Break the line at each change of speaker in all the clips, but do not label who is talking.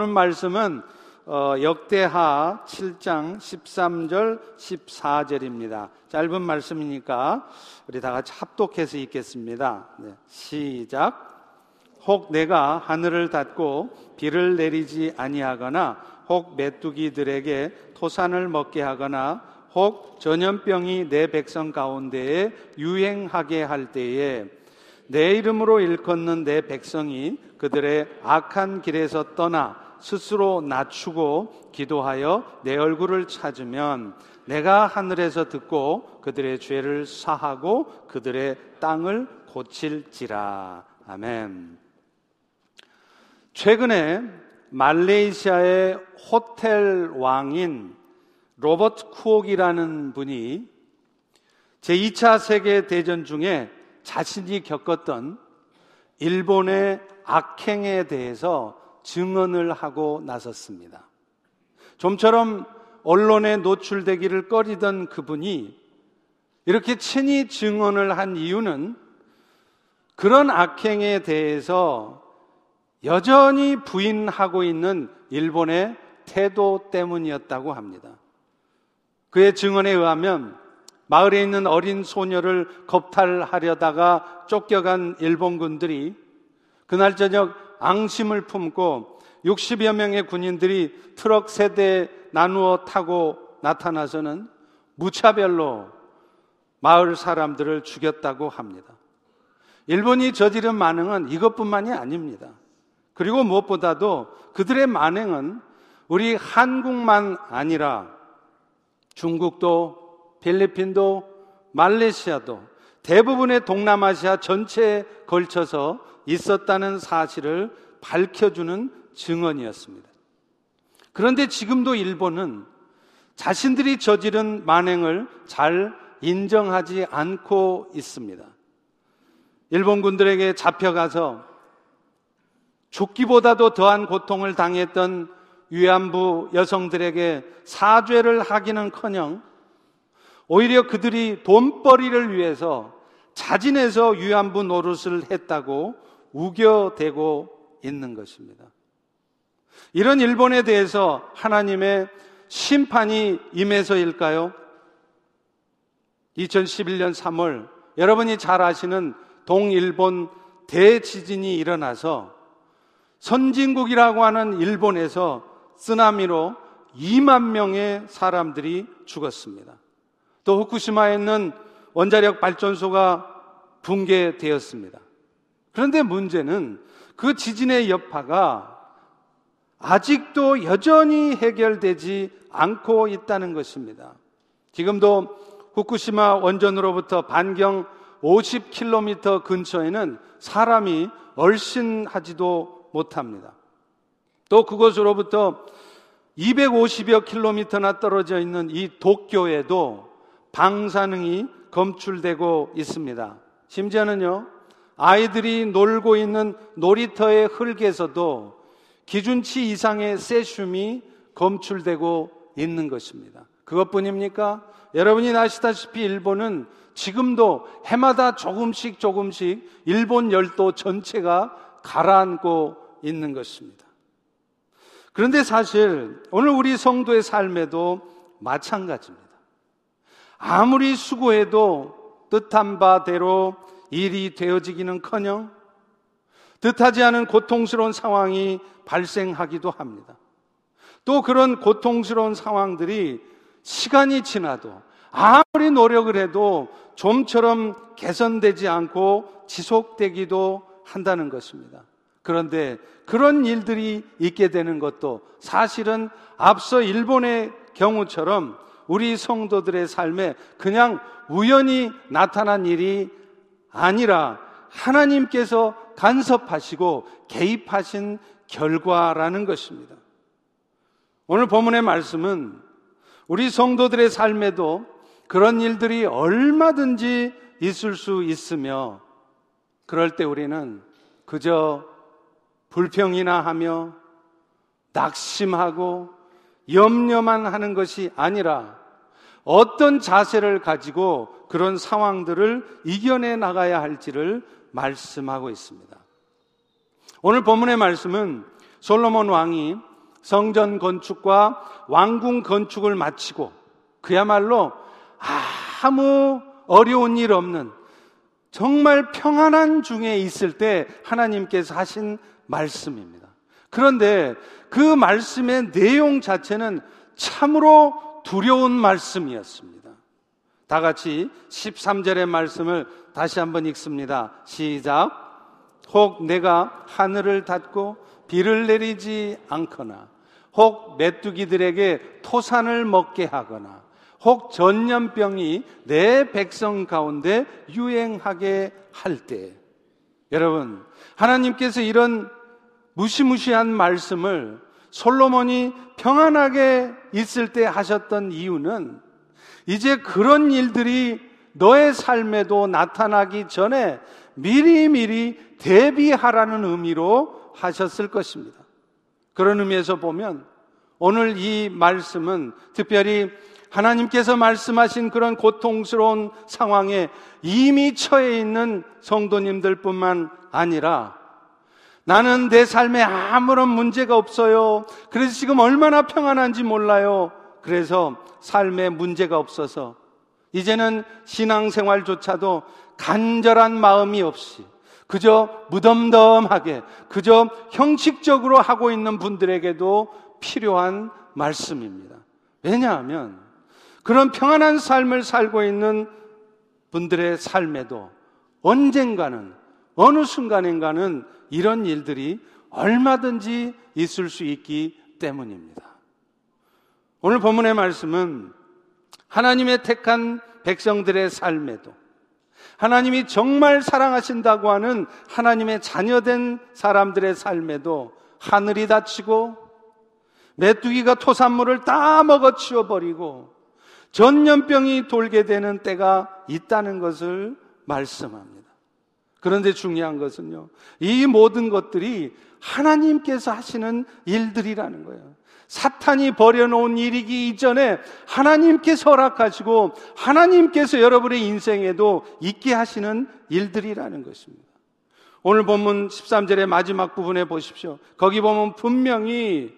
오늘 말씀은 어, 역대하 7장 13절 14절입니다. 짧은 말씀이니까 우리 다 같이 합독해서 읽겠습니다. 네, 시작. 혹 내가 하늘을 닫고 비를 내리지 아니하거나 혹 메뚜기들에게 토산을 먹게 하거나 혹 전염병이 내 백성 가운데에 유행하게 할 때에 내 이름으로 일컫는 내 백성이 그들의 악한 길에서 떠나 스스로 낮추고 기도하여 내 얼굴을 찾으면 내가 하늘에서 듣고 그들의 죄를 사하고 그들의 땅을 고칠지라. 아멘. 최근에 말레이시아의 호텔 왕인 로버트 쿠옥이라는 분이 제2차 세계대전 중에 자신이 겪었던 일본의 악행에 대해서 증언을 하고 나섰습니다. 좀처럼 언론에 노출되기를 꺼리던 그분이 이렇게 친히 증언을 한 이유는 그런 악행에 대해서 여전히 부인하고 있는 일본의 태도 때문이었다고 합니다. 그의 증언에 의하면 마을에 있는 어린 소녀를 겁탈하려다가 쫓겨간 일본군들이 그날 저녁 앙심을 품고 60여 명의 군인들이 트럭 세대 나누어 타고 나타나서는 무차별로 마을 사람들을 죽였다고 합니다. 일본이 저지른 만행은 이것뿐만이 아닙니다. 그리고 무엇보다도 그들의 만행은 우리 한국만 아니라 중국도 필리핀도 말레이시아도 대부분의 동남아시아 전체에 걸쳐서 있었다는 사실을 밝혀주는 증언이었습니다. 그런데 지금도 일본은 자신들이 저지른 만행을 잘 인정하지 않고 있습니다. 일본군들에게 잡혀가서 죽기보다도 더한 고통을 당했던 위안부 여성들에게 사죄를 하기는 커녕 오히려 그들이 돈벌이를 위해서 자진해서 위안부 노릇을 했다고 우겨대고 있는 것입니다. 이런 일본에 대해서 하나님의 심판이 임해서일까요? 2011년 3월 여러분이 잘 아시는 동일본 대지진이 일어나서 선진국이라고 하는 일본에서 쓰나미로 2만 명의 사람들이 죽었습니다. 또 후쿠시마에 있는 원자력 발전소가 붕괴되었습니다. 그런데 문제는 그 지진의 여파가 아직도 여전히 해결되지 않고 있다는 것입니다. 지금도 후쿠시마 원전으로부터 반경 50km 근처에는 사람이 얼씬하지도 못합니다. 또 그곳으로부터 250여 킬로미터나 떨어져 있는 이 도쿄에도 방사능이 검출되고 있습니다. 심지어는요, 아이들이 놀고 있는 놀이터의 흙에서도 기준치 이상의 세슘이 검출되고 있는 것입니다. 그것뿐입니까? 여러분이 아시다시피 일본은 지금도 해마다 조금씩 조금씩 일본 열도 전체가 가라앉고 있는 것입니다. 그런데 사실 오늘 우리 성도의 삶에도 마찬가지입니다. 아무리 수고해도 뜻한 바대로 일이 되어지기는 커녕 뜻하지 않은 고통스러운 상황이 발생하기도 합니다. 또 그런 고통스러운 상황들이 시간이 지나도 아무리 노력을 해도 좀처럼 개선되지 않고 지속되기도 한다는 것입니다. 그런데 그런 일들이 있게 되는 것도 사실은 앞서 일본의 경우처럼 우리 성도들의 삶에 그냥 우연히 나타난 일이 아니라 하나님께서 간섭하시고 개입하신 결과라는 것입니다. 오늘 본문의 말씀은 우리 성도들의 삶에도 그런 일들이 얼마든지 있을 수 있으며 그럴 때 우리는 그저 불평이나 하며 낙심하고 염려만 하는 것이 아니라 어떤 자세를 가지고 그런 상황들을 이겨내 나가야 할지를 말씀하고 있습니다. 오늘 본문의 말씀은 솔로몬 왕이 성전 건축과 왕궁 건축을 마치고 그야말로 아무 어려운 일 없는 정말 평안한 중에 있을 때 하나님께서 하신 말씀입니다. 그런데 그 말씀의 내용 자체는 참으로 두려운 말씀이었습니다. 다 같이 13절의 말씀을 다시 한번 읽습니다. 시작. 혹 내가 하늘을 닫고 비를 내리지 않거나 혹 메뚜기들에게 토산을 먹게 하거나 혹 전염병이 내 백성 가운데 유행하게 할 때 여러분 하나님께서 이런 무시무시한 말씀을 솔로몬이 평안하게 있을 때 하셨던 이유는 이제 그런 일들이 너의 삶에도 나타나기 전에 미리미리 대비하라는 의미로 하셨을 것입니다. 그런 의미에서 보면 오늘 이 말씀은 특별히 하나님께서 말씀하신 그런 고통스러운 상황에 이미 처해 있는 성도님들 뿐만 아니라 나는 내 삶에 아무런 문제가 없어요. 그래서 지금 얼마나 평안한지 몰라요. 그래서 삶에 문제가 없어서 이제는 신앙생활조차도 간절한 마음이 없이 그저 무덤덤하게 그저 형식적으로 하고 있는 분들에게도 필요한 말씀입니다. 왜냐하면 그런 평안한 삶을 살고 있는 분들의 삶에도 언젠가는 어느 순간인가는 이런 일들이 얼마든지 있을 수 있기 때문입니다. 오늘 본문의 말씀은 하나님의 택한 백성들의 삶에도 하나님이 정말 사랑하신다고 하는 하나님의 자녀된 사람들의 삶에도 하늘이 닫히고 메뚜기가 토산물을 다 먹어 치워버리고 전염병이 돌게 되는 때가 있다는 것을 말씀합니다. 그런데 중요한 것은요, 이 모든 것들이 하나님께서 하시는 일들이라는 거예요. 사탄이 버려놓은 일이기 이전에 하나님께서 허락하시고 하나님께서 여러분의 인생에도 있게 하시는 일들이라는 것입니다. 오늘 본문 13절의 마지막 부분에 보십시오. 거기 보면 분명히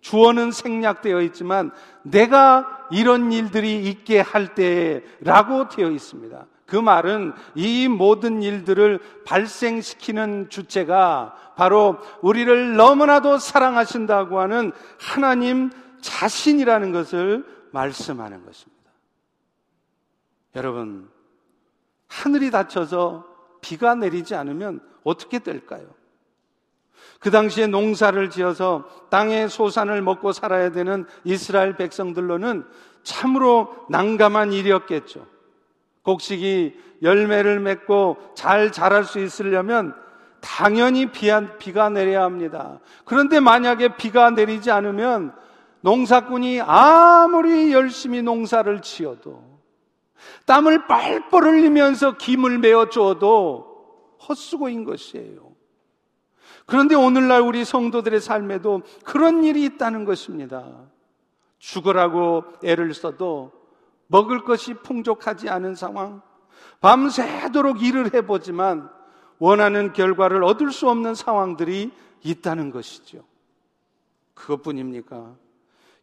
주어는 생략되어 있지만 내가 이런 일들이 있게 할 때라고 되어 있습니다. 그 말은 이 모든 일들을 발생시키는 주체가 바로 우리를 너무나도 사랑하신다고 하는 하나님 자신이라는 것을 말씀하는 것입니다. 여러분, 하늘이 닫혀서 비가 내리지 않으면 어떻게 될까요? 그 당시에 농사를 지어서 땅의 소산을 먹고 살아야 되는 이스라엘 백성들로는 참으로 난감한 일이었겠죠. 곡식이 열매를 맺고 잘 자랄 수 있으려면 당연히 비가 내려야 합니다. 그런데 만약에 비가 내리지 않으면 농사꾼이 아무리 열심히 농사를 지어도 땀을 뻘뻘 흘리면서 김을 메어 주어도 헛수고인 것이에요. 그런데 오늘날 우리 성도들의 삶에도 그런 일이 있다는 것입니다. 죽으라고 애를 써도 먹을 것이 풍족하지 않은 상황, 밤새도록 일을 해보지만 원하는 결과를 얻을 수 없는 상황들이 있다는 것이죠. 그것뿐입니까?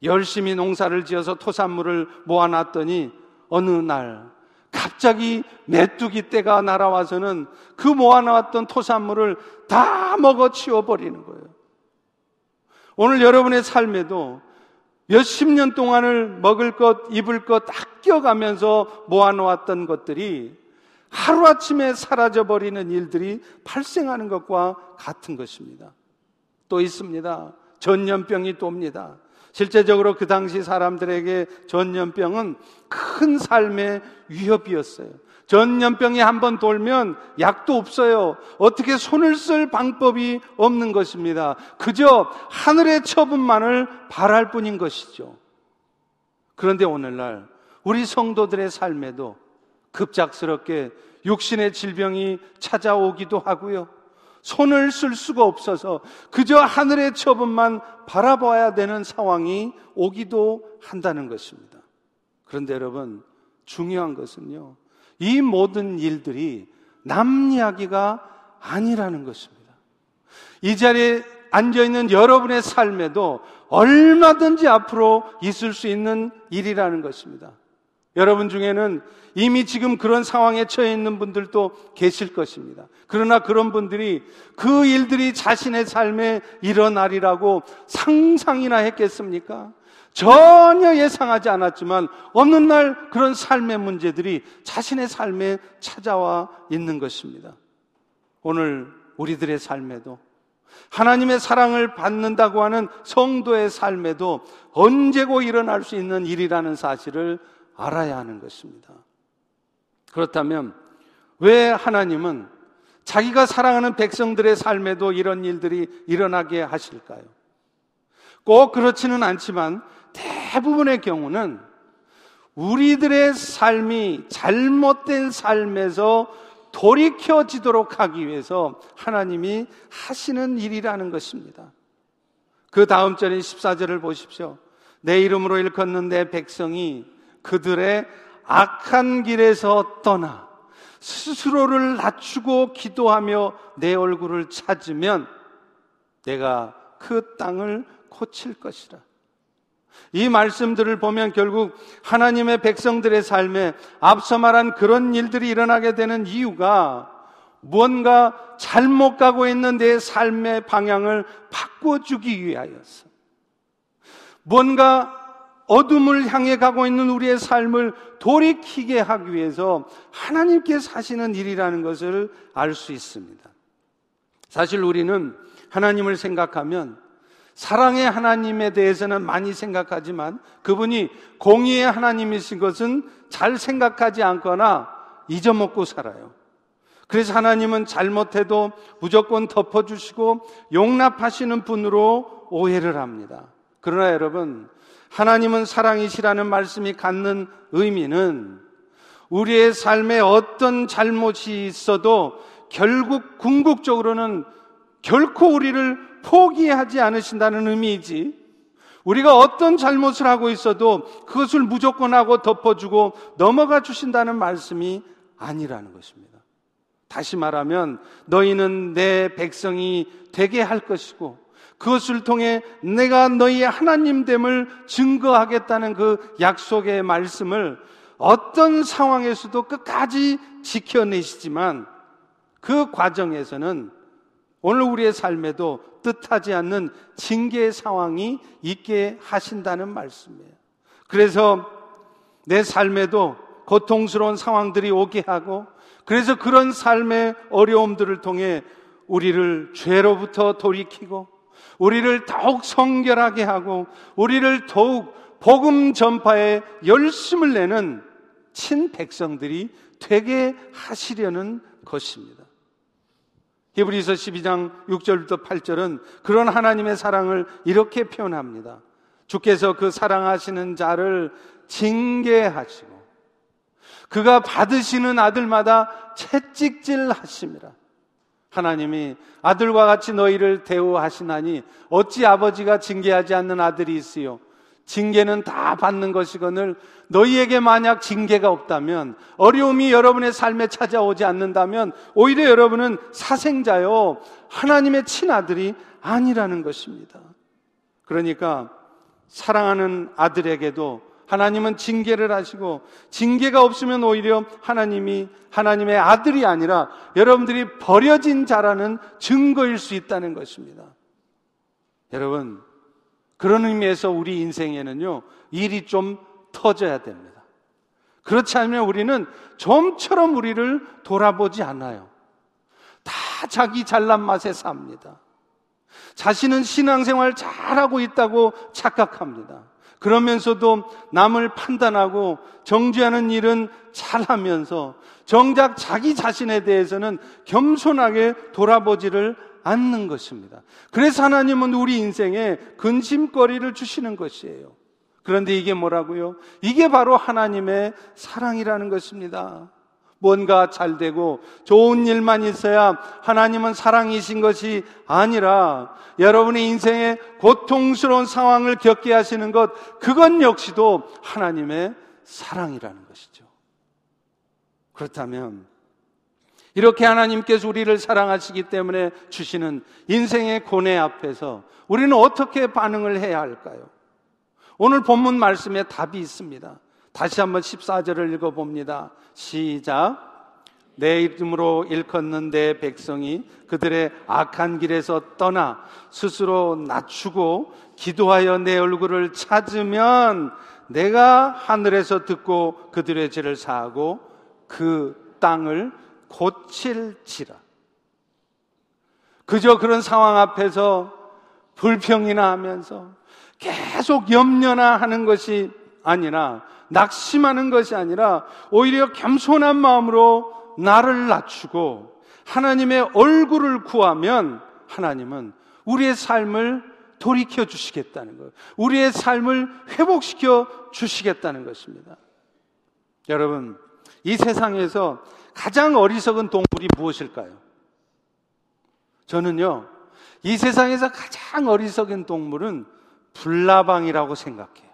열심히 농사를 지어서 토산물을 모아놨더니 어느 날 갑자기 메뚜기 떼가 날아와서는 그 모아놨던 토산물을 다 먹어 치워버리는 거예요. 오늘 여러분의 삶에도 몇십 년 동안을 먹을 것, 입을 것 아껴가면서 모아놓았던 것들이 하루아침에 사라져버리는 일들이 발생하는 것과 같은 것입니다. 또 있습니다. 전염병이 또 옵니다. 실제적으로 그 당시 사람들에게 전염병은 큰 삶의 위협이었어요. 전염병이 한번 돌면 약도 없어요. 어떻게 손을 쓸 방법이 없는 것입니다. 그저 하늘의 처분만을 바랄 뿐인 것이죠. 그런데 오늘날 우리 성도들의 삶에도 급작스럽게 육신의 질병이 찾아오기도 하고요. 손을 쓸 수가 없어서 그저 하늘의 처분만 바라봐야 되는 상황이 오기도 한다는 것입니다. 그런데 여러분, 중요한 것은요. 이 모든 일들이 남 이야기가 아니라는 것입니다. 이 자리에 앉아있는 여러분의 삶에도 얼마든지 앞으로 있을 수 있는 일이라는 것입니다. 여러분 중에는 이미 지금 그런 상황에 처해 있는 분들도 계실 것입니다. 그러나 그런 분들이 그 일들이 자신의 삶에 일어나리라고 상상이나 했겠습니까? 전혀 예상하지 않았지만 어느 날 그런 삶의 문제들이 자신의 삶에 찾아와 있는 것입니다. 오늘 우리들의 삶에도 하나님의 사랑을 받는다고 하는 성도의 삶에도 언제고 일어날 수 있는 일이라는 사실을 알아야 하는 것입니다. 그렇다면 왜 하나님은 자기가 사랑하는 백성들의 삶에도 이런 일들이 일어나게 하실까요? 꼭 그렇지는 않지만 대부분의 경우는 우리들의 삶이 잘못된 삶에서 돌이켜지도록 하기 위해서 하나님이 하시는 일이라는 것입니다. 그 다음 절인 14절을 보십시오. 내 이름으로 일컫는 내 백성이 그들의 악한 길에서 떠나 스스로를 낮추고 기도하며 내 얼굴을 찾으면 내가 그 땅을 고칠 것이라. 이 말씀들을 보면 결국 하나님의 백성들의 삶에 앞서 말한 그런 일들이 일어나게 되는 이유가 무언가 잘못 가고 있는 내 삶의 방향을 바꿔주기 위하여서 뭔가 어둠을 향해 가고 있는 우리의 삶을 돌이키게 하기 위해서 하나님께 사시는 일이라는 것을 알 수 있습니다. 사실 우리는 하나님을 생각하면 사랑의 하나님에 대해서는 많이 생각하지만 그분이 공의의 하나님이신 것은 잘 생각하지 않거나 잊어먹고 살아요. 그래서 하나님은 잘못해도 무조건 덮어주시고 용납하시는 분으로 오해를 합니다. 그러나 여러분, 하나님은 사랑이시라는 말씀이 갖는 의미는 우리의 삶에 어떤 잘못이 있어도 결국 궁극적으로는 결코 우리를 포기하지 않으신다는 의미이지 우리가 어떤 잘못을 하고 있어도 그것을 무조건 하고 덮어주고 넘어가 주신다는 말씀이 아니라는 것입니다. 다시 말하면 너희는 내 백성이 되게 할 것이고 그것을 통해 내가 너희의 하나님됨을 증거하겠다는 그 약속의 말씀을 어떤 상황에서도 끝까지 지켜내시지만 그 과정에서는 오늘 우리의 삶에도 뜻하지 않는 징계의 상황이 있게 하신다는 말씀이에요. 그래서 내 삶에도 고통스러운 상황들이 오게 하고 그래서 그런 삶의 어려움들을 통해 우리를 죄로부터 돌이키고 우리를 더욱 성결하게 하고 우리를 더욱 복음 전파에 열심을 내는 친 백성들이 되게 하시려는 것입니다. 히브리서 12장 6절부터 8절은 그런 하나님의 사랑을 이렇게 표현합니다. 주께서 그 사랑하시는 자를 징계하시고 그가 받으시는 아들마다 채찍질 하심이라. 하나님이 아들과 같이 너희를 대우하시나니 어찌 아버지가 징계하지 않는 아들이 있으요 징계는 다 받는 것이거늘 너희에게 만약 징계가 없다면 어려움이 여러분의 삶에 찾아오지 않는다면 오히려 여러분은 사생자요 하나님의 친아들이 아니라는 것입니다. 그러니까 사랑하는 아들에게도 하나님은 징계를 하시고 징계가 없으면 오히려 하나님이 하나님의 아들이 아니라 여러분들이 버려진 자라는 증거일 수 있다는 것입니다. 여러분, 그런 의미에서 우리 인생에는요, 일이 좀 터져야 됩니다. 그렇지 않으면 우리는 좀처럼 우리를 돌아보지 않아요. 다 자기 잘난 맛에 삽니다. 자신은 신앙생활 잘하고 있다고 착각합니다. 그러면서도 남을 판단하고 정죄하는 일은 잘하면서 정작 자기 자신에 대해서는 겸손하게 돌아보지를 않는 것입니다. 그래서 하나님은 우리 인생에 근심거리를 주시는 것이에요. 그런데 이게 뭐라고요? 이게 바로 하나님의 사랑이라는 것입니다. 뭔가 잘 되고 좋은 일만 있어야 하나님은 사랑이신 것이 아니라 여러분의 인생에 고통스러운 상황을 겪게 하시는 것, 그건 역시도 하나님의 사랑이라는 것이죠. 그렇다면 이렇게 하나님께서 우리를 사랑하시기 때문에 주시는 인생의 고뇌 앞에서 우리는 어떻게 반응을 해야 할까요? 오늘 본문 말씀에 답이 있습니다. 다시 한번 14절을 읽어봅니다. 시작. 내 이름으로 일컫는 내 백성이 그들의 악한 길에서 떠나 스스로 낮추고 기도하여 내 얼굴을 찾으면 내가 하늘에서 듣고 그들의 죄를 사하고 그 땅을 고칠지라. 그저 그런 상황 앞에서 불평이나 하면서 계속 염려나 하는 것이 아니라 낙심하는 것이 아니라 오히려 겸손한 마음으로 나를 낮추고 하나님의 얼굴을 구하면 하나님은 우리의 삶을 돌이켜 주시겠다는 것. 우리의 삶을 회복시켜 주시겠다는 것입니다. 여러분, 이 세상에서 가장 어리석은 동물이 무엇일까요? 저는요, 이 세상에서 가장 어리석은 동물은 불나방이라고 생각해요.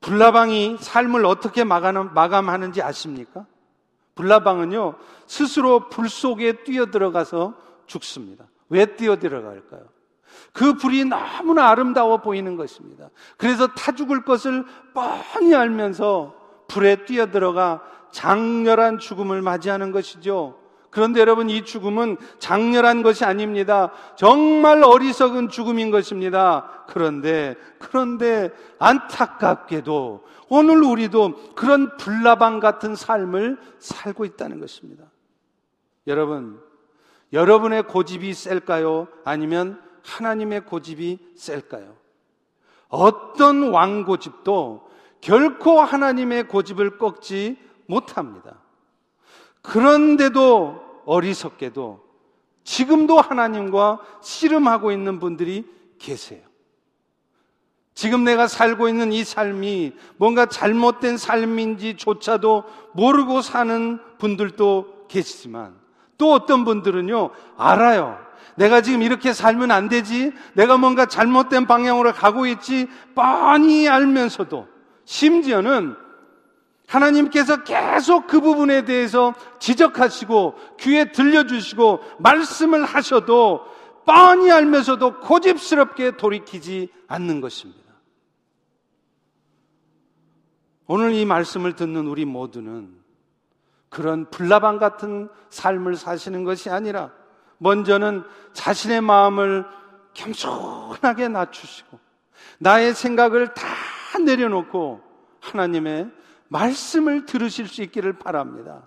불나방이 삶을 어떻게 마감하는지 아십니까? 불나방은요, 스스로 불 속에 뛰어들어가서 죽습니다. 왜 뛰어들어갈까요? 그 불이 너무나 아름다워 보이는 것입니다. 그래서 타 죽을 것을 뻔히 알면서 불에 뛰어들어가 장렬한 죽음을 맞이하는 것이죠. 그런데 여러분 이 죽음은 장렬한 것이 아닙니다. 정말 어리석은 죽음인 것입니다. 그런데 그런데 안타깝게도 오늘 우리도 그런 불나방 같은 삶을 살고 있다는 것입니다. 여러분, 여러분의 고집이 셀까요? 아니면 하나님의 고집이 셀까요? 어떤 왕 고집도 결코 하나님의 고집을 꺾지 못합니다. 그런데도 어리석게도 지금도 하나님과 씨름하고 있는 분들이 계세요. 지금 내가 살고 있는 이 삶이 뭔가 잘못된 삶인지조차도 모르고 사는 분들도 계시지만 또 어떤 분들은요, 알아요. 내가 지금 이렇게 살면 안 되지. 내가 뭔가 잘못된 방향으로 가고 있지. 뻔히 알면서도 심지어는 하나님께서 계속 그 부분에 대해서 지적하시고 귀에 들려주시고 말씀을 하셔도 뻔히 알면서도 고집스럽게 돌이키지 않는 것입니다. 오늘 이 말씀을 듣는 우리 모두는 그런 불나방 같은 삶을 사시는 것이 아니라 먼저는 자신의 마음을 겸손하게 낮추시고 나의 생각을 다 내려놓고 하나님의 말씀을 들으실 수 있기를 바랍니다.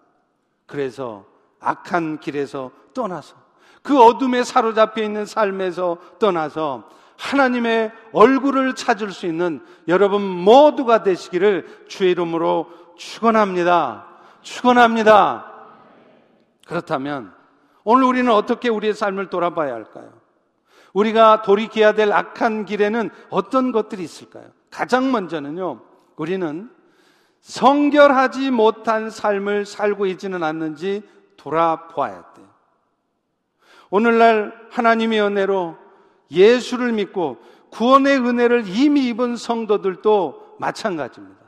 그래서 악한 길에서 떠나서 그 어둠에 사로잡혀 있는 삶에서 떠나서 하나님의 얼굴을 찾을 수 있는 여러분 모두가 되시기를 주의 이름으로 축원합니다. 축원합니다. 그렇다면 오늘 우리는 어떻게 우리의 삶을 돌아봐야 할까요? 우리가 돌이켜야 될 악한 길에는 어떤 것들이 있을까요? 가장 먼저는요, 우리는 성결하지 못한 삶을 살고 있지는 않는지 돌아보아야 돼요. 오늘날 하나님의 은혜로 예수를 믿고 구원의 은혜를 이미 입은 성도들도 마찬가지입니다.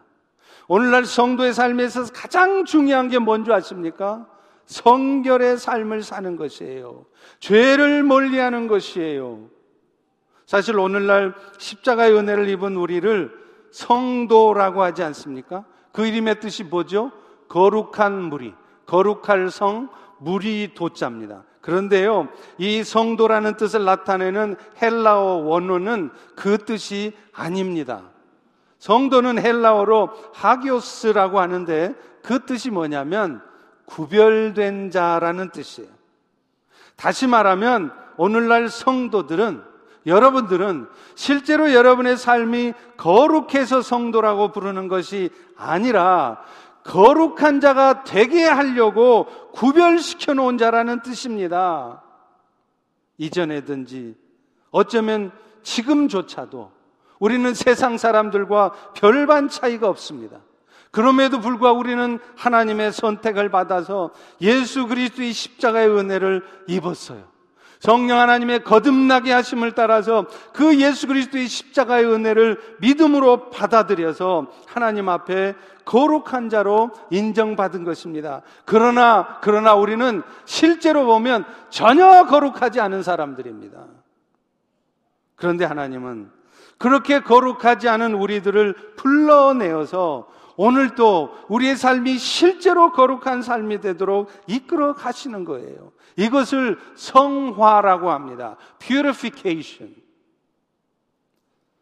오늘날 성도의 삶에서 가장 중요한 게 뭔지 아십니까? 성결의 삶을 사는 것이에요. 죄를 멀리 하는 것이에요. 사실 오늘날 십자가의 은혜를 입은 우리를 성도라고 하지 않습니까? 그 이름의 뜻이 뭐죠? 거룩한 무리, 거룩할 성, 무리 도자입니다. 그런데요, 이 성도라는 뜻을 나타내는 헬라어 원어는 그 뜻이 아닙니다. 성도는 헬라어로 하기오스라고 하는데 그 뜻이 뭐냐면 구별된 자라는 뜻이에요. 다시 말하면 오늘날 성도들은 여러분들은 실제로 여러분의 삶이 거룩해서 성도라고 부르는 것이 아니라 거룩한 자가 되게 하려고 구별시켜 놓은 자라는 뜻입니다. 이전에든지 어쩌면 지금조차도 우리는 세상 사람들과 별반 차이가 없습니다. 그럼에도 불구하고 우리는 하나님의 선택을 받아서 예수 그리스도의 십자가의 은혜를 입었어요. 성령 하나님의 거듭나게 하심을 따라서 그 예수 그리스도의 십자가의 은혜를 믿음으로 받아들여서 하나님 앞에 거룩한 자로 인정받은 것입니다. 그러나, 그러나 우리는 실제로 보면 전혀 거룩하지 않은 사람들입니다. 그런데 하나님은 그렇게 거룩하지 않은 우리들을 불러내어서 오늘 또 우리의 삶이 실제로 거룩한 삶이 되도록 이끌어 가시는 거예요. 이것을 성화라고 합니다. purification.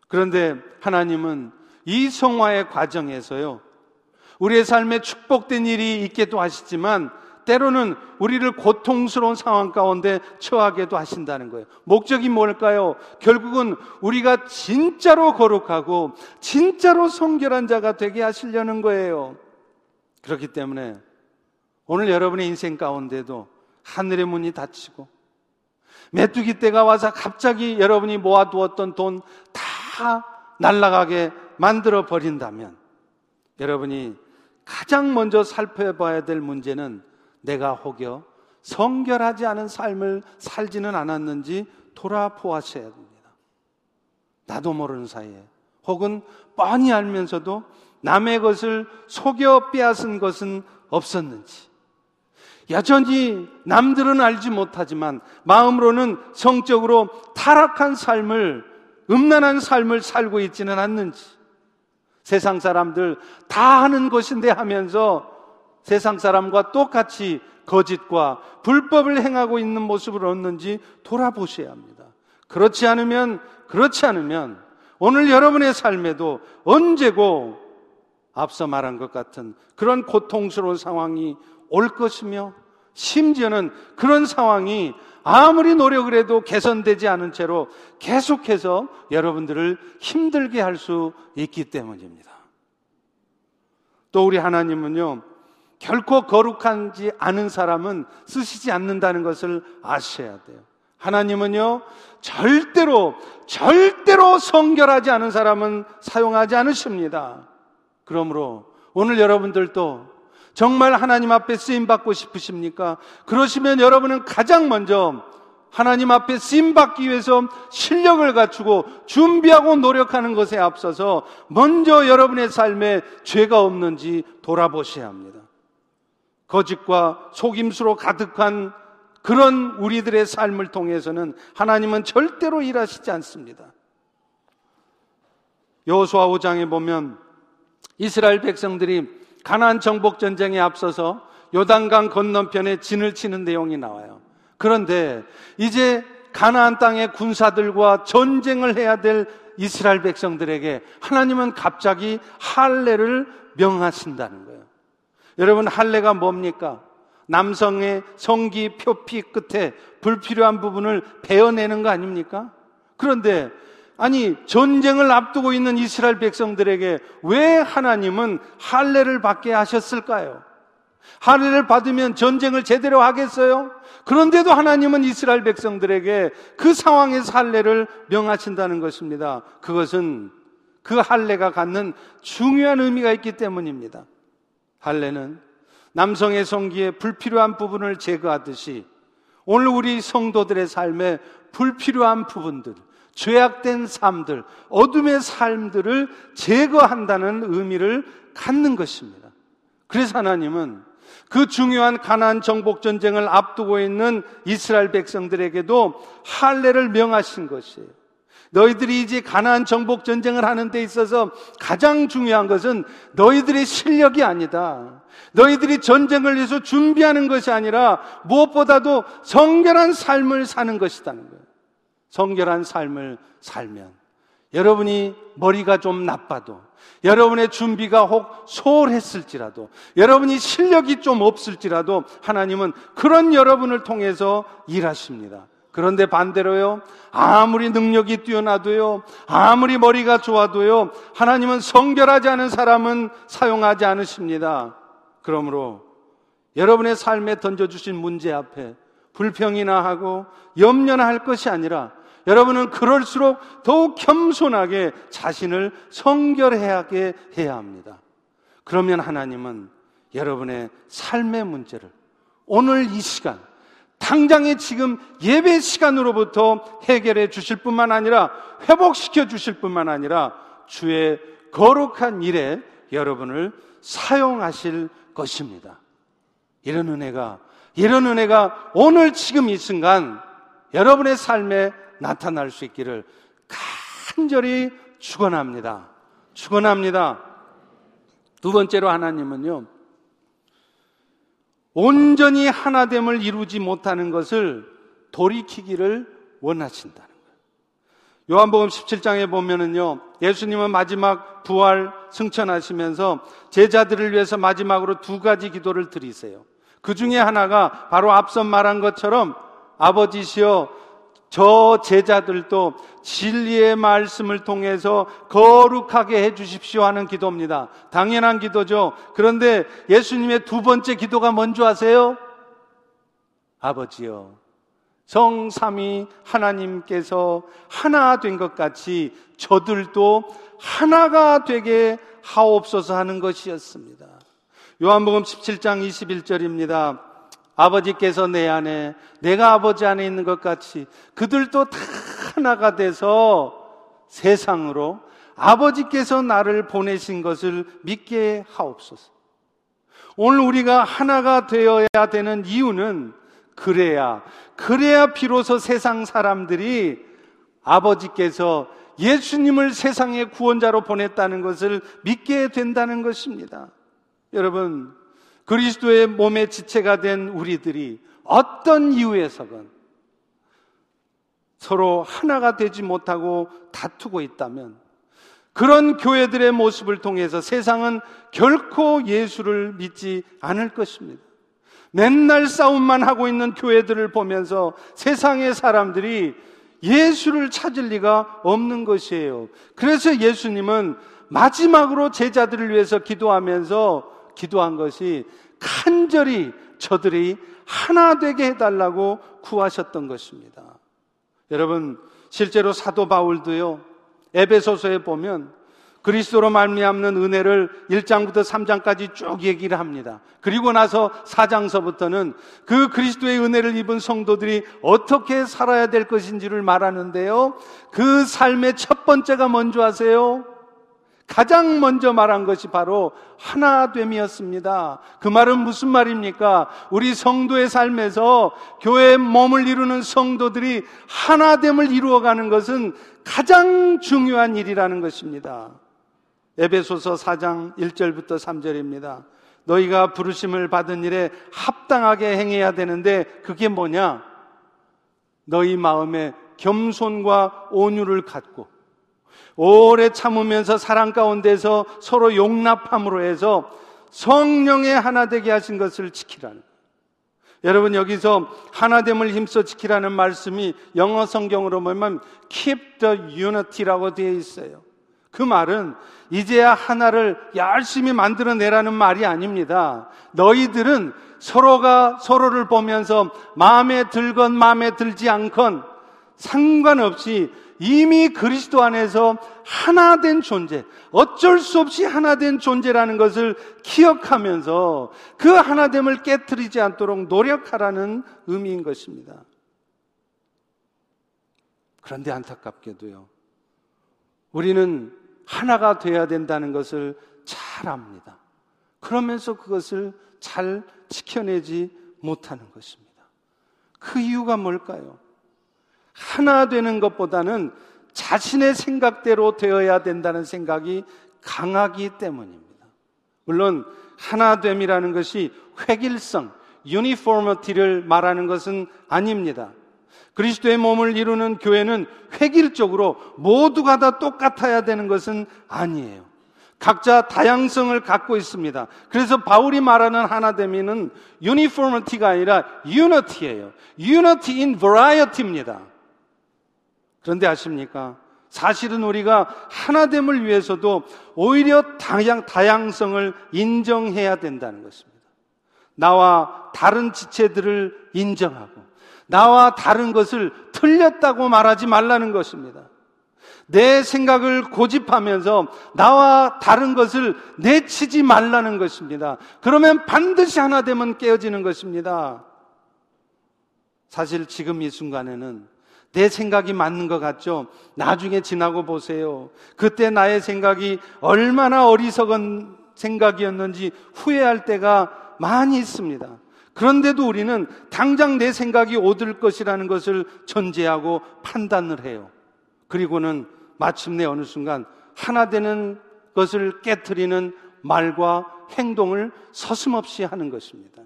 그런데 하나님은 이 성화의 과정에서요, 우리의 삶에 축복된 일이 있게도 하시지만 때로는 우리를 고통스러운 상황 가운데 처하게도 하신다는 거예요. 목적이 뭘까요? 결국은 우리가 진짜로 거룩하고 진짜로 성결한 자가 되게 하시려는 거예요. 그렇기 때문에 오늘 여러분의 인생 가운데도 하늘의 문이 닫히고 메뚜기 때가 와서 갑자기 여러분이 모아두었던 돈 다 날아가게 만들어 버린다면 여러분이 가장 먼저 살펴봐야 될 문제는 내가 혹여 성결하지 않은 삶을 살지는 않았는지 돌아보아셔야 됩니다. 나도 모르는 사이에 혹은 뻔히 알면서도 남의 것을 속여 빼앗은 것은 없었는지 여전히 남들은 알지 못하지만 마음으로는 성적으로 타락한 삶을 음란한 삶을 살고 있지는 않는지 세상 사람들 다 하는 것인데 하면서 세상 사람과 똑같이 거짓과 불법을 행하고 있는 모습을 얻는지 돌아보셔야 합니다. 그렇지 않으면, 그렇지 않으면 오늘 여러분의 삶에도 언제고 앞서 말한 것 같은 그런 고통스러운 상황이 올 것이며 심지어는 그런 상황이 아무리 노력을 해도 개선되지 않은 채로 계속해서 여러분들을 힘들게 할 수 있기 때문입니다. 또 우리 하나님은요, 결코 거룩한지 않은 사람은 쓰시지 않는다는 것을 아셔야 돼요. 하나님은요, 절대로, 절대로 성결하지 않은 사람은 사용하지 않으십니다. 그러므로 오늘 여러분들도 정말 하나님 앞에 쓰임 받고 싶으십니까? 그러시면 여러분은 가장 먼저 하나님 앞에 쓰임 받기 위해서 실력을 갖추고 준비하고 노력하는 것에 앞서서 먼저 여러분의 삶에 죄가 없는지 돌아보셔야 합니다. 거짓과 속임수로 가득한 그런 우리들의 삶을 통해서는 하나님은 절대로 일하시지 않습니다. 여호수아 5장에 보면 이스라엘 백성들이 가나안 정복 전쟁에 앞서서 요단강 건너편에 진을 치는 내용이 나와요. 그런데 이제 가나안 땅의 군사들과 전쟁을 해야 될 이스라엘 백성들에게 하나님은 갑자기 할례를 명하신다는 거예요. 여러분 할례가 뭡니까? 남성의 성기 표피 끝에 불필요한 부분을 베어내는 거 아닙니까? 그런데 아니 전쟁을 앞두고 있는 이스라엘 백성들에게 왜 하나님은 할례를 받게 하셨을까요? 할례를 받으면 전쟁을 제대로 하겠어요? 그런데도 하나님은 이스라엘 백성들에게 그 상황에서 할례를 명하신다는 것입니다. 그것은 그 할례가 갖는 중요한 의미가 있기 때문입니다. 할례는 남성의 성기에 불필요한 부분을 제거하듯이 오늘 우리 성도들의 삶에 불필요한 부분들, 죄악된 삶들, 어둠의 삶들을 제거한다는 의미를 갖는 것입니다. 그래서 하나님은 그 중요한 가나안 정복 전쟁을 앞두고 있는 이스라엘 백성들에게도 할례를 명하신 것이에요. 너희들이 이제 가나안 정복 전쟁을 하는 데 있어서 가장 중요한 것은 너희들의 실력이 아니다. 너희들이 전쟁을 위해서 준비하는 것이 아니라 무엇보다도 성결한 삶을 사는 것이다는 거예요. 성결한 삶을 살면 여러분이 머리가 좀 나빠도 여러분의 준비가 혹 소홀했을지라도 여러분이 실력이 좀 없을지라도 하나님은 그런 여러분을 통해서 일하십니다. 그런데 반대로요, 아무리 능력이 뛰어나도요, 아무리 머리가 좋아도요, 하나님은 성결하지 않은 사람은 사용하지 않으십니다. 그러므로 여러분의 삶에 던져주신 문제 앞에 불평이나 하고 염려나 할 것이 아니라 여러분은 그럴수록 더욱 겸손하게 자신을 성결하게 해야 합니다. 그러면 하나님은 여러분의 삶의 문제를 오늘 이 시간 당장에 지금 예배 시간으로부터 해결해 주실 뿐만 아니라 회복시켜 주실 뿐만 아니라 주의 거룩한 일에 여러분을 사용하실 것입니다. 이런 은혜가, 이런 은혜가 오늘 지금 이 순간 여러분의 삶에 나타날 수 있기를 간절히 축원합니다. 축원합니다. 두 번째로 하나님은요. 온전히 하나됨을 이루지 못하는 것을 돌이키기를 원하신다는 거예요. 요한복음 17장에 보면은요, 예수님은 마지막 부활 승천하시면서 제자들을 위해서 마지막으로 두 가지 기도를 드리세요. 그 중에 하나가 바로 앞선 말한 것처럼 아버지시여 저 제자들도 진리의 말씀을 통해서 거룩하게 해 주십시오 하는 기도입니다. 당연한 기도죠. 그런데 예수님의 두 번째 기도가 뭔지 아세요? 아버지요. 성삼이 하나님께서 하나 된 것 같이 저들도 하나가 되게 하옵소서 하는 것이었습니다. 요한복음 17장 21절입니다. 아버지께서 내 안에, 내가 아버지 안에 있는 것 같이 그들도 다 하나가 돼서 세상으로 아버지께서 나를 보내신 것을 믿게 하옵소서. 오늘 우리가 하나가 되어야 되는 이유는 그래야, 그래야 비로소 세상 사람들이 아버지께서 예수님을 세상의 구원자로 보냈다는 것을 믿게 된다는 것입니다. 여러분, 그리스도의 몸의 지체가 된 우리들이 어떤 이유에서건 서로 하나가 되지 못하고 다투고 있다면 그런 교회들의 모습을 통해서 세상은 결코 예수를 믿지 않을 것입니다. 맨날 싸움만 하고 있는 교회들을 보면서 세상의 사람들이 예수를 찾을 리가 없는 것이에요. 그래서 예수님은 마지막으로 제자들을 위해서 기도하면서 기도한 것이 간절히 저들이 하나 되게 해달라고 구하셨던 것입니다. 여러분, 실제로 사도 바울도요, 에베소서에 보면 그리스도로 말미암는 은혜를 1장부터 3장까지 쭉 얘기를 합니다. 그리고 나서 4장서부터는 그 그리스도의 은혜를 입은 성도들이 어떻게 살아야 될 것인지를 말하는데요. 그 삶의 첫 번째가 뭔지 아세요? 가장 먼저 말한 것이 바로 하나됨이었습니다. 그 말은 무슨 말입니까? 우리 성도의 삶에서 교회의 몸을 이루는 성도들이 하나됨을 이루어가는 것은 가장 중요한 일이라는 것입니다. 에베소서 4장 1절부터 3절입니다. 너희가 부르심을 받은 일에 합당하게 행해야 되는데 그게 뭐냐? 너희 마음에 겸손과 온유를 갖고 오래 참으면서 사랑 가운데서 서로 용납함으로 해서 성령의 하나 되게 하신 것을 지키라는 여러분 여기서 하나됨을 힘써 지키라는 말씀이 영어 성경으로 보면 keep the unity라고 되어 있어요. 그 말은 이제야 하나를 열심히 만들어내라는 말이 아닙니다. 너희들은 서로가 서로를 보면서 마음에 들건 마음에 들지 않건 상관없이 이미 그리스도 안에서 하나 된 존재, 어쩔 수 없이 하나 된 존재라는 것을 기억하면서 그 하나됨을 깨뜨리지 않도록 노력하라는 의미인 것입니다. 그런데 안타깝게도요. 우리는 하나가 돼야 된다는 것을 잘 압니다. 그러면서 그것을 잘 지켜내지 못하는 것입니다. 그 이유가 뭘까요? 하나 되는 것보다는 자신의 생각대로 되어야 된다는 생각이 강하기 때문입니다. 물론 하나됨이라는 것이 획일성, 유니포머티를 말하는 것은 아닙니다. 그리스도의 몸을 이루는 교회는 획일적으로 모두가 다 똑같아야 되는 것은 아니에요. 각자 다양성을 갖고 있습니다. 그래서 바울이 말하는 하나됨이는 uniformity가 아니라 unity예요. unity in variety입니다. 그런데 아십니까? 사실은 우리가 하나됨을 위해서도 오히려 다양, 다양성을 인정해야 된다는 것입니다. 나와 다른 지체들을 인정하고, 나와 다른 것을 틀렸다고 말하지 말라는 것입니다. 내 생각을 고집하면서 나와 다른 것을 내치지 말라는 것입니다. 그러면 반드시 하나 되면 깨어지는 것입니다. 사실 지금 이 순간에는 내 생각이 맞는 것 같죠? 나중에 지나고 보세요. 그때 나의 생각이 얼마나 어리석은 생각이었는지 후회할 때가 많이 있습니다. 그런데도 우리는 당장 내 생각이 오들 것이라는 것을 전제하고 판단을 해요. 그리고는 마침내 어느 순간 하나 되는 것을 깨뜨리는 말과 행동을 서슴없이 하는 것입니다.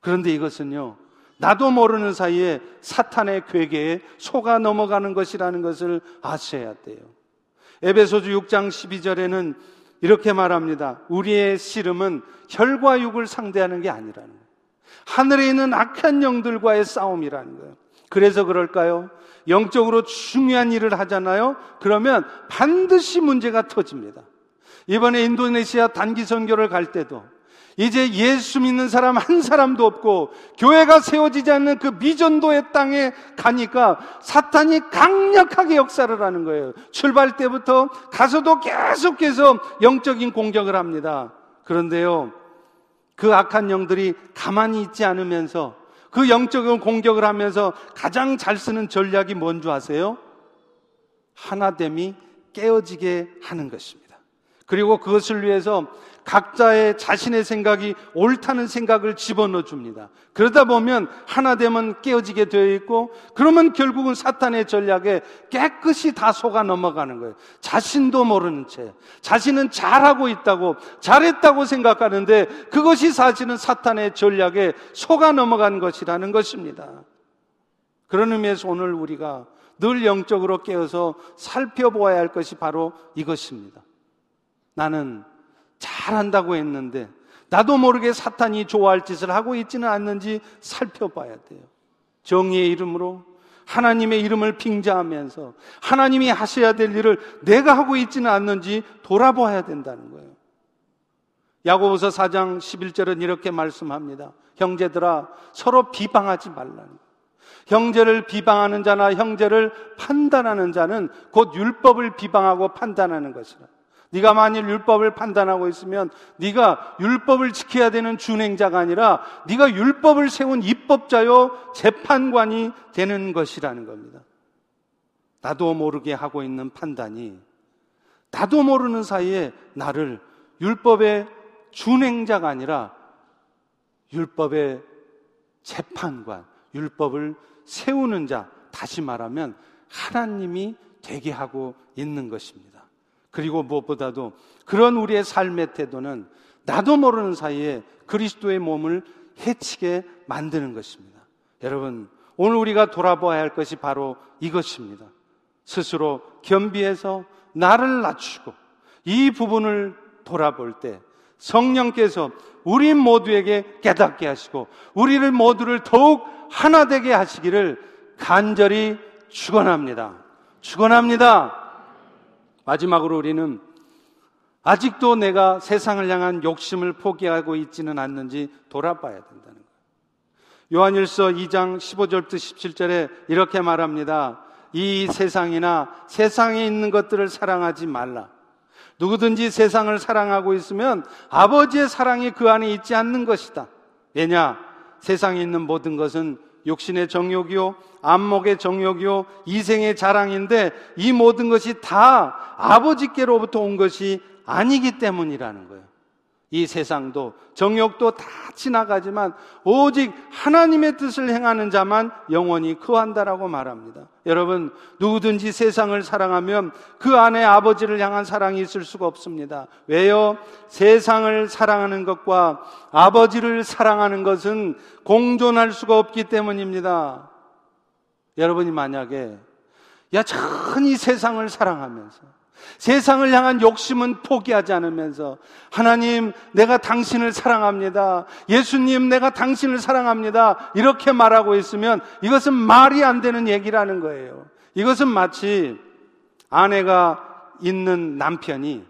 그런데 이것은요, 나도 모르는 사이에 사탄의 괴계에 속아 넘어가는 것이라는 것을 아셔야 돼요. 에베소주 6장 12절에는 이렇게 말합니다. 우리의 씨름은 혈과 육을 상대하는 게 아니라는 거예요. 하늘에 있는 악한 영들과의 싸움이라는 거예요. 그래서 그럴까요? 영적으로 중요한 일을 하잖아요? 그러면 반드시 문제가 터집니다. 이번에 인도네시아 단기 선교를 갈 때도 이제 예수 믿는 사람 한 사람도 없고 교회가 세워지지 않는 그 미전도의 땅에 가니까 사탄이 강력하게 역사를 하는 거예요. 출발 때부터 가서도 계속해서 영적인 공격을 합니다. 그런데요, 그 악한 영들이 가만히 있지 않으면서 그 영적인 공격을 하면서 가장 잘 쓰는 전략이 뭔지 아세요? 하나됨이 깨어지게 하는 것입니다. 그리고 그것을 위해서 각자의 자신의 생각이 옳다는 생각을 집어넣어 줍니다. 그러다 보면 하나 되면 깨어지게 되어 있고 그러면 결국은 사탄의 전략에 깨끗이 다 속아 넘어가는 거예요. 자신도 모르는 채 자신은 잘하고 있다고 잘했다고 생각하는데 그것이 사실은 사탄의 전략에 속아 넘어가는 것이라는 것입니다. 그런 의미에서 오늘 우리가 늘 영적으로 깨어서 살펴보아야 할 것이 바로 이것입니다. 나는 잘한다고 했는데 나도 모르게 사탄이 좋아할 짓을 하고 있지는 않는지 살펴봐야 돼요. 정의의 이름으로 하나님의 이름을 빙자하면서 하나님이 하셔야 될 일을 내가 하고 있지는 않는지 돌아봐야 된다는 거예요. 야고보서 4장 11절은 이렇게 말씀합니다. 형제들아 서로 비방하지 거예요. 형제를 비방하는 자나 형제를 판단하는 자는 곧 율법을 비방하고 판단하는 것이라. 네가 만일 율법을 판단하고 있으면 네가 율법을 지켜야 되는 준행자가 아니라 네가 율법을 세운 입법자요 재판관이 되는 것이라는 겁니다. 나도 모르게 하고 있는 판단이 나도 모르는 사이에 나를 율법의 준행자가 아니라 율법의 재판관, 율법을 세우는 자, 다시 말하면 하나님이 되게 하고 있는 것입니다. 그리고 무엇보다도 그런 우리의 삶의 태도는 나도 모르는 사이에 그리스도의 몸을 해치게 만드는 것입니다. 여러분, 오늘 우리가 돌아봐야 할 것이 바로 이것입니다. 스스로 겸비해서 나를 낮추고 이 부분을 돌아볼 때 성령께서 우리 모두에게 깨닫게 하시고 우리를 모두를 더욱 하나 되게 하시기를 간절히 축원합니다. 축원합니다. 마지막으로 우리는 아직도 내가 세상을 향한 욕심을 포기하고 있지는 않는지 돌아봐야 된다는 거예요. 요한일서 2장 15절부터 17절에 이렇게 말합니다. 이 세상이나 세상에 있는 것들을 사랑하지 말라. 누구든지 세상을 사랑하고 있으면 아버지의 사랑이 그 안에 있지 않는 것이다. 왜냐? 세상에 있는 모든 것은 육신의 정욕이요, 안목의 정욕이요, 이생의 자랑인데 이 모든 것이 다 아버지께로부터 온 것이 아니기 때문이라는 거예요. 이 세상도 정욕도 다 지나가지만 오직 하나님의 뜻을 행하는 자만 영원히 거한다라고 말합니다. 여러분 누구든지 세상을 사랑하면 그 안에 아버지를 향한 사랑이 있을 수가 없습니다. 왜요? 세상을 사랑하는 것과 아버지를 사랑하는 것은 공존할 수가 없기 때문입니다. 여러분이 만약에 야천히 세상을 사랑하면서 세상을 향한 욕심은 포기하지 않으면서 하나님 내가 당신을 사랑합니다. 예수님 내가 당신을 사랑합니다. 이렇게 말하고 있으면 이것은 말이 안 되는 얘기라는 거예요. 이것은 마치 아내가 있는 남편이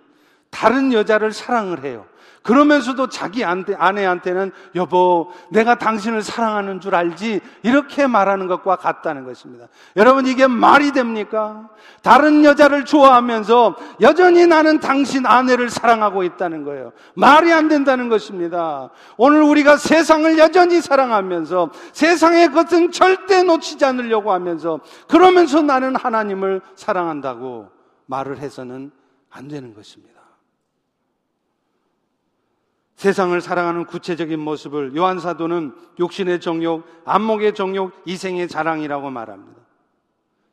다른 여자를 사랑을 해요. 그러면서도 자기 아내한테는 여보, 내가 당신을 사랑하는 줄 알지? 이렇게 말하는 것과 같다는 것입니다. 여러분, 이게 말이 됩니까? 다른 여자를 좋아하면서 여전히 나는 당신 아내를 사랑하고 있다는 거예요. 말이 안 된다는 것입니다. 오늘 우리가 세상을 여전히 사랑하면서 세상의 것은 절대 놓치지 않으려고 하면서 그러면서 나는 하나님을 사랑한다고 말을 해서는 안 되는 것입니다. 세상을 사랑하는 구체적인 모습을 요한 사도는 욕신의 정욕, 안목의 정욕, 이생의 자랑이라고 말합니다.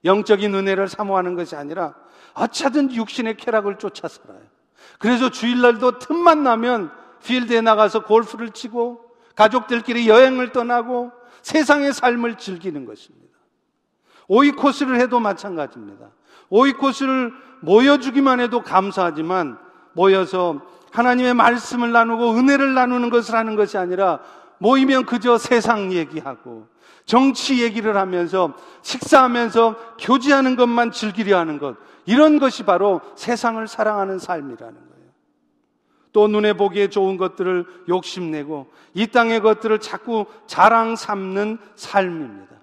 영적인 은혜를 사모하는 것이 아니라 어차든 육신의 쾌락을 쫓아 살아요. 그래서 주일날도 틈만 나면 필드에 나가서 골프를 치고 가족들끼리 여행을 떠나고 세상의 삶을 즐기는 것입니다. 오이코스를 해도 마찬가지입니다. 오이코스를 모여주기만 해도 감사하지만 모여서 하나님의 말씀을 나누고 은혜를 나누는 것을 하는 것이 아니라 모이면 그저 세상 얘기하고 정치 얘기를 하면서 식사하면서 교제하는 것만 즐기려 하는 것. 이런 것이 바로 세상을 사랑하는 삶이라는 거예요. 또 눈에 보기에 좋은 것들을 욕심내고 이 땅의 것들을 자꾸 자랑 삼는 삶입니다.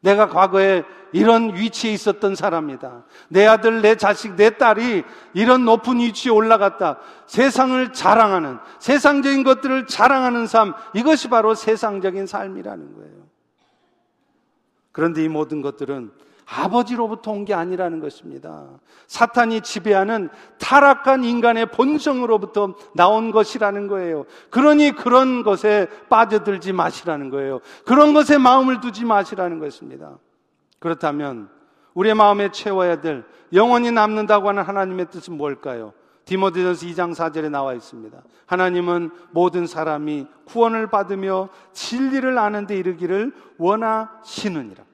내가 과거에 이런 위치에 있었던 사람이다. 내 아들, 내 자식, 내 딸이 이런 높은 위치에 올라갔다. 세상을 자랑하는, 세상적인 것들을 자랑하는 삶, 이것이 바로 세상적인 삶이라는 거예요. 그런데 이 모든 것들은 아버지로부터 온 게 아니라는 것입니다. 사탄이 지배하는 타락한 인간의 본성으로부터 나온 것이라는 거예요. 그러니 그런 것에 빠져들지 마시라는 거예요. 그런 것에 마음을 두지 마시라는 것입니다. 그렇다면 우리의 마음에 채워야 될 영원히 남는다고 하는 하나님의 뜻은 뭘까요? 디모데전서 2장 4절에 나와 있습니다. 하나님은 모든 사람이 구원을 받으며 진리를 아는 데 이르기를 원하시느니라.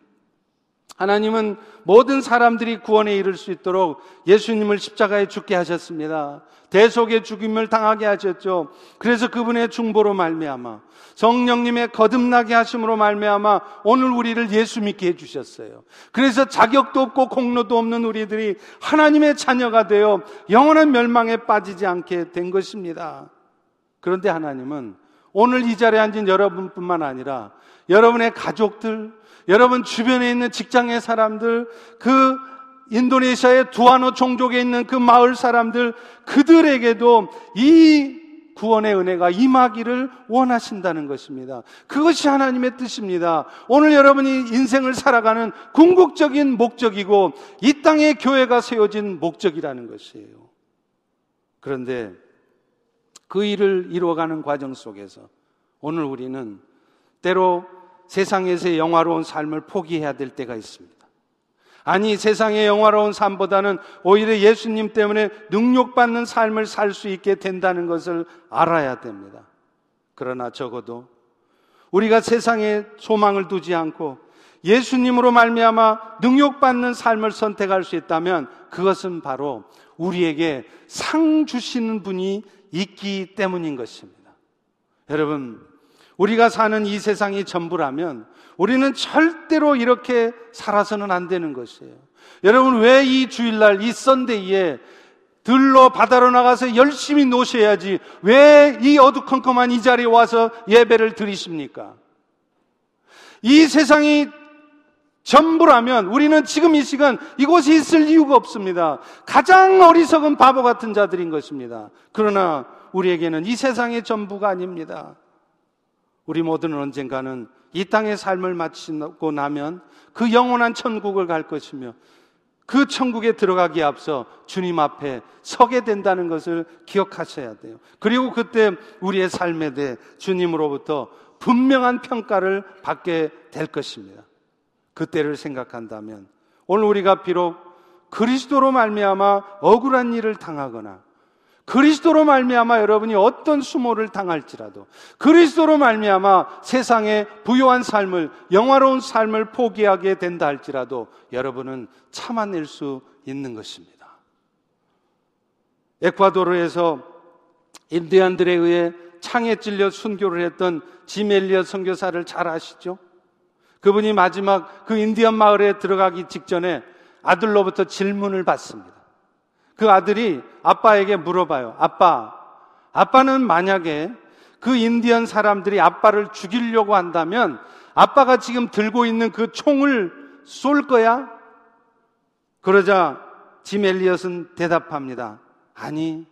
하나님은 모든 사람들이 구원에 이를 수 있도록 예수님을 십자가에 죽게 하셨습니다. 대속의 죽임을 당하게 하셨죠. 그래서 그분의 중보로 말미암아 성령님의 거듭나게 하심으로 말미암아 오늘 우리를 예수 믿게 해 주셨어요. 그래서 자격도 없고 공로도 없는 우리들이 하나님의 자녀가 되어 영원한 멸망에 빠지지 않게 된 것입니다. 그런데 하나님은 오늘 이 자리에 앉은 여러분뿐만 아니라 여러분의 가족들, 여러분 주변에 있는 직장의 사람들, 그 인도네시아의 두아노 종족에 있는 그 마을 사람들, 그들에게도 이 구원의 은혜가 임하기를 원하신다는 것입니다. 그것이 하나님의 뜻입니다. 오늘 여러분이 인생을 살아가는 궁극적인 목적이고 이 땅에 교회가 세워진 목적이라는 것이에요. 그런데 그 일을 이루어가는 과정 속에서 오늘 우리는 때로 세상에서의 영화로운 삶을 포기해야 될 때가 있습니다. 아니, 세상의 영화로운 삶보다는 오히려 예수님 때문에 능력받는 삶을 살 수 있게 된다는 것을 알아야 됩니다. 그러나 적어도 우리가 세상에 소망을 두지 않고 예수님으로 말미암아 능력받는 삶을 선택할 수 있다면 그것은 바로 우리에게 상 주시는 분이 있기 때문인 것입니다. 여러분, 우리가 사는 이 세상이 전부라면 우리는 절대로 이렇게 살아서는 안 되는 것이에요. 여러분, 왜 이 주일날, 이 썬데이에 들로 바다로 나가서 열심히 노셔야지 왜 이 어두컴컴한 이 자리에 와서 예배를 드리십니까? 이 세상이 전부라면 우리는 지금 이 시간 이곳에 있을 이유가 없습니다. 가장 어리석은 바보 같은 자들인 것입니다. 그러나 우리에게는 이 세상의 전부가 아닙니다. 우리 모두는 언젠가는 이 땅의 삶을 마치고 나면 그 영원한 천국을 갈 것이며 그 천국에 들어가기에 앞서 주님 앞에 서게 된다는 것을 기억하셔야 돼요. 그리고 그때 우리의 삶에 대해 주님으로부터 분명한 평가를 받게 될 것입니다. 그때를 생각한다면 오늘 우리가 비록 그리스도로 말미암아 억울한 일을 당하거나 그리스도로 말미암아 여러분이 어떤 수모를 당할지라도 그리스도로 말미암아 세상의 부요한 삶을 영화로운 삶을 포기하게 된다 할지라도 여러분은 참아낼 수 있는 것입니다. 에콰도르에서 인디안들에 의해 창에 찔려 순교를 했던 지멜리어 선교사를 잘 아시죠? 그분이 마지막 그 인디언 마을에 들어가기 직전에 아들로부터 질문을 받습니다. 그 아들이 아빠에게 물어봐요. 아빠, 아빠는 만약에 그 인디언 사람들이 아빠를 죽이려고 한다면 아빠가 지금 들고 있는 그 총을 쏠 거야? 그러자 짐 엘리엇은 대답합니다. 아니,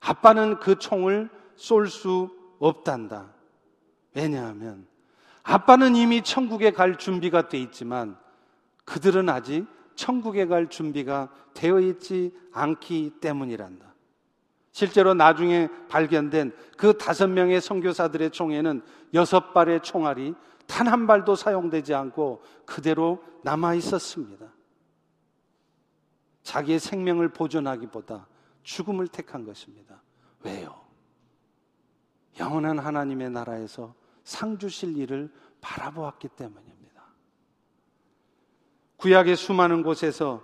아빠는 그 총을 쏠 수 없단다. 왜냐하면 아빠는 이미 천국에 갈 준비가 돼 있지만 그들은 아직 천국에 갈 준비가 되어 있지 않기 때문이란다. 실제로 나중에 발견된 그 다섯 명의 선교사들의 총에는 여섯 발의 총알이 단 한 발도 사용되지 않고 그대로 남아 있었습니다. 자기의 생명을 보존하기보다 죽음을 택한 것입니다. 왜요? 영원한 하나님의 나라에서 상 주실 일을 바라보았기 때문입니다. 구약의 수많은 곳에서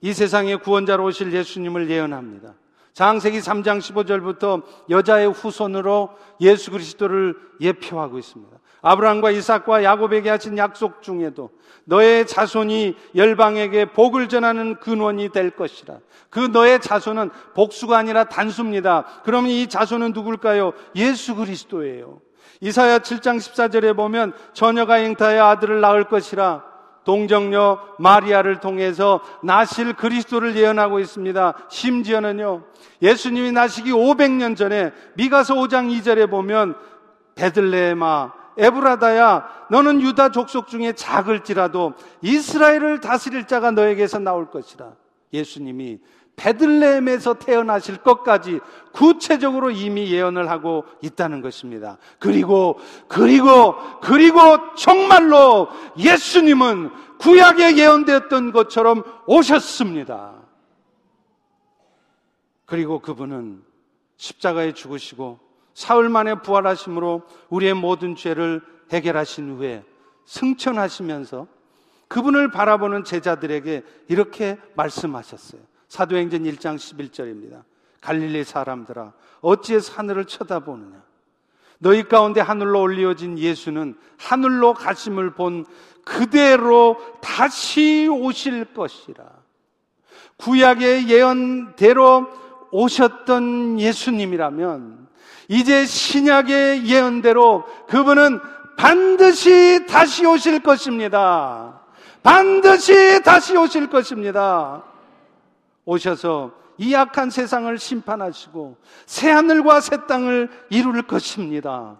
이 세상의 구원자로 오실 예수님을 예언합니다. 장세기 3장 15절부터 여자의 후손으로 예수 그리스도를 예표하고 있습니다. 아브라함과 이삭과 야곱에게 하신 약속 중에도 너의 자손이 열방에게 복을 전하는 근원이 될 것이라. 그 너의 자손은 복수가 아니라 단수입니다. 그러면 이 자손은 누굴까요? 예수 그리스도예요. 이사야 7장 14절에 보면 처녀가 잉타여 아들을 낳을 것이라 동정녀 마리아를 통해서 나실 그리스도를 예언하고 있습니다. 심지어는요, 예수님이 나시기 500년 전에 미가서 5장 2절에 보면 베들레헴아 에브라다야 너는 유다 족속 중에 작을지라도 이스라엘을 다스릴 자가 너에게서 나올 것이라. 예수님이 베들레헴에서 태어나실 것까지 구체적으로 이미 예언을 하고 있다는 것입니다. 그리고 그리고 그리고 정말로 예수님은 구약에 예언되었던 것처럼 오셨습니다. 그리고 그분은 십자가에 죽으시고 사흘 만에 부활하심으로 우리의 모든 죄를 해결하신 후에 승천하시면서 그분을 바라보는 제자들에게 이렇게 말씀하셨어요. 사도행전 1장 11절입니다. 갈릴리 사람들아 어찌해서 하늘을 쳐다보느냐 너희 가운데 하늘로 올리어진 예수는 하늘로 가심을 본 그대로 다시 오실 것이라. 구약의 예언대로 오셨던 예수님이라면 이제 신약의 예언대로 그분은 반드시 다시 오실 것입니다. 반드시 다시 오실 것입니다. 오셔서 이 약한 세상을 심판하시고 새 하늘과 새 땅을 이룰 것입니다.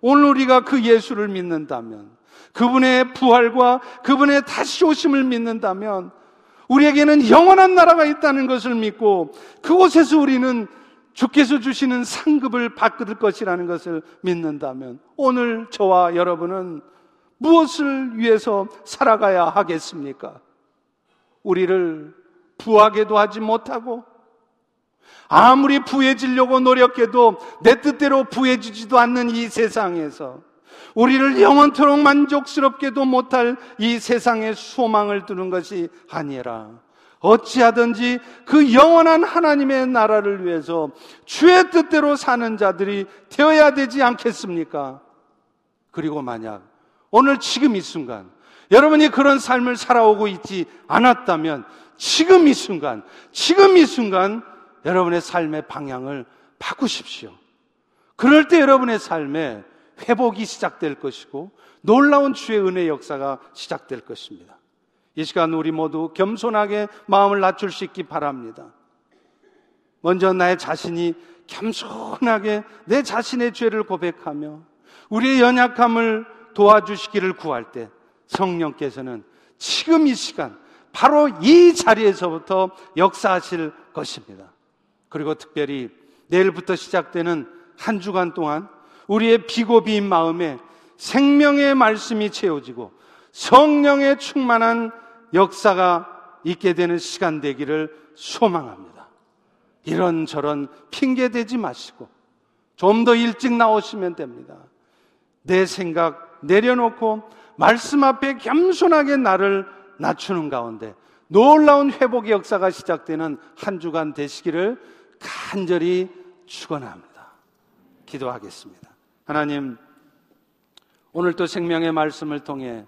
오늘 우리가 그 예수를 믿는다면 그분의 부활과 그분의 다시 오심을 믿는다면 우리에게는 영원한 나라가 있다는 것을 믿고 그곳에서 우리는 주께서 주시는 상급을 받을 것이라는 것을 믿는다면 오늘 저와 여러분은 무엇을 위해서 살아가야 하겠습니까? 우리를 부하게도 하지 못하고 아무리 부해지려고 노력해도 내 뜻대로 부해지지도 않는 이 세상에서 우리를 영원토록 만족스럽게도 못할 이 세상의 소망을 두는 것이 아니라 어찌하든지 그 영원한 하나님의 나라를 위해서 주의 뜻대로 사는 자들이 되어야 되지 않겠습니까? 그리고 만약 오늘 지금 이 순간 여러분이 그런 삶을 살아오고 있지 않았다면 지금 이 순간, 지금 이 순간 여러분의 삶의 방향을 바꾸십시오. 그럴 때 여러분의 삶에 회복이 시작될 것이고 놀라운 주의 은혜 역사가 시작될 것입니다. 이 시간 우리 모두 겸손하게 마음을 낮출 수 있기 바랍니다. 먼저 나의 자신이 겸손하게 내 자신의 죄를 고백하며 우리의 연약함을 도와주시기를 구할 때 성령께서는 지금 이 시간 바로 이 자리에서부터 역사하실 것입니다. 그리고 특별히 내일부터 시작되는 한 주간 동안 우리의 비고비인 마음에 생명의 말씀이 채워지고 성령의 충만한 역사가 있게 되는 시간 되기를 소망합니다. 이런저런 핑계 대지 마시고 좀 더 일찍 나오시면 됩니다. 내 생각 내려놓고 말씀 앞에 겸손하게 나를 낮추는 가운데 놀라운 회복의 역사가 시작되는 한 주간 되시기를 간절히 축원합니다. 기도하겠습니다. 하나님 오늘 또 생명의 말씀을 통해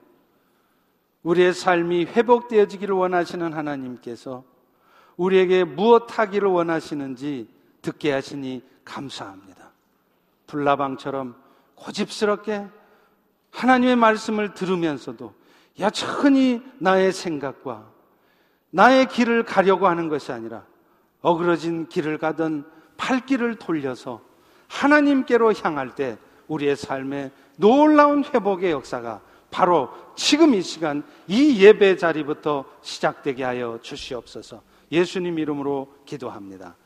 우리의 삶이 회복되어지기를 원하시는 하나님께서 우리에게 무엇 하기를 원하시는지 듣게 하시니 감사합니다. 불나방처럼 고집스럽게 하나님의 말씀을 들으면서도 여전히 나의 생각과 나의 길을 가려고 하는 것이 아니라 어그러진 길을 가던 팔길을 돌려서 하나님께로 향할 때 우리의 삶에 놀라운 회복의 역사가 바로 지금 이 시간 이 예배 자리부터 시작되게 하여 주시옵소서 예수님 이름으로 기도합니다.